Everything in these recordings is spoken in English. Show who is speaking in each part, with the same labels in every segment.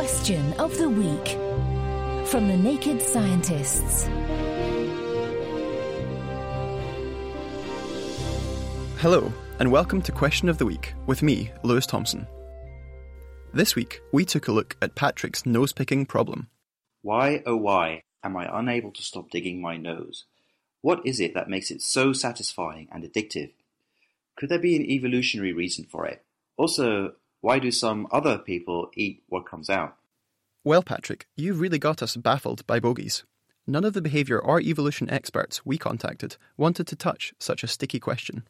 Speaker 1: Question of the Week from the Naked Scientists.
Speaker 2: Hello, and welcome to Question of the Week with me, Lewis Thompson. This week, we took a look at Patrick's nose picking problem.
Speaker 3: Why, oh why, am I unable to stop digging my nose? What is it that makes it so satisfying and addictive? Could there be an evolutionary reason for it? Also, why do some other people eat what comes out?
Speaker 2: Well, Patrick, you've really got us baffled by bogies. None of the behaviour or evolution experts we contacted wanted to touch such a sticky question.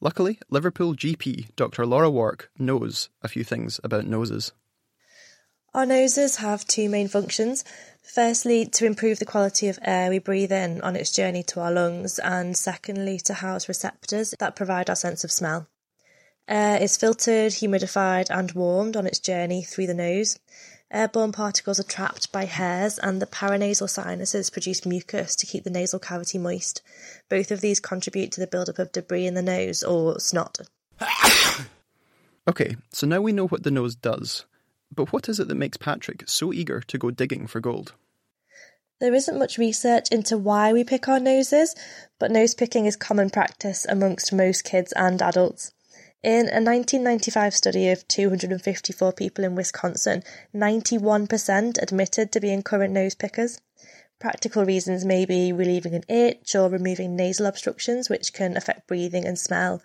Speaker 2: Luckily, Liverpool GP Dr. Laura Wark knows a few things about noses.
Speaker 4: Our noses have two main functions. Firstly, to improve the quality of air we breathe in on its journey to our lungs, and secondly, to house receptors that provide our sense of smell. Uh, Air is filtered, humidified, and warmed on its journey through the nose. Airborne particles are trapped by hairs, and the paranasal sinuses produce mucus to keep the nasal cavity moist. Both of these contribute to the buildup of debris in the nose, or snot.
Speaker 2: Okay, so now we know what the nose does. But what is it that makes Patrick so eager to go digging for gold?
Speaker 4: There isn't much research into why we pick our noses, but nose picking is common practice amongst most kids and adults. In a 1995 study of 254 people in Wisconsin, 91% admitted to being current nose pickers. Practical reasons may be relieving an itch or removing nasal obstructions, which can affect breathing and smell.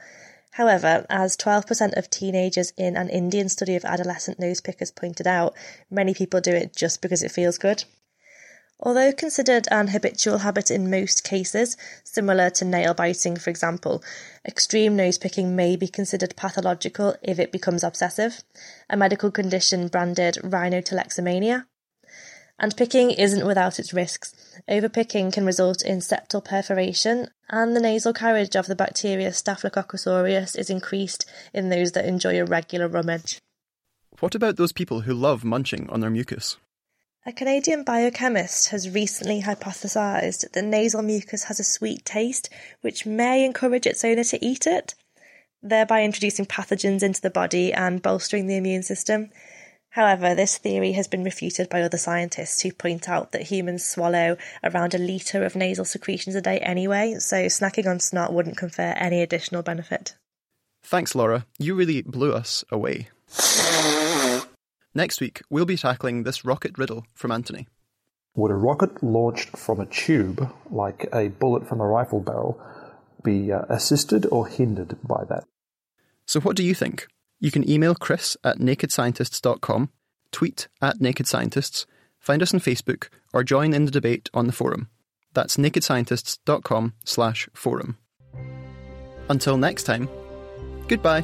Speaker 4: However, as 12% of teenagers in an Indian study of adolescent nose pickers pointed out, many people do it just because it feels good. Although considered an habitual habit in most cases, similar to nail biting, for example, extreme nose picking may be considered pathological if it becomes obsessive, a medical condition branded rhinotillexomania. And picking isn't without its risks. Overpicking can result in septal perforation, and the nasal carriage of the bacteria Staphylococcus aureus is increased in those that enjoy a regular rummage.
Speaker 2: What about those people who love munching on their mucus?
Speaker 4: A Canadian biochemist has recently hypothesized that nasal mucus has a sweet taste, which may encourage its owner to eat it, thereby introducing pathogens into the body and bolstering the immune system. However, this theory has been refuted by other scientists who point out that humans swallow around a litre of nasal secretions a day anyway, so snacking on snot wouldn't confer any additional benefit.
Speaker 2: Thanks, Laura. You really blew us away. Next week, we'll be tackling this rocket riddle from Anthony.
Speaker 5: Would a rocket launched from a tube, like a bullet from a rifle barrel, be uh, assisted or hindered by that?
Speaker 2: So, what do you think? You can email Chris at nakedscientists.com, tweet at Naked Scientists, find us on Facebook, or join in the debate on the forum. That's nakedscientists.com slash forum. Until next time, goodbye.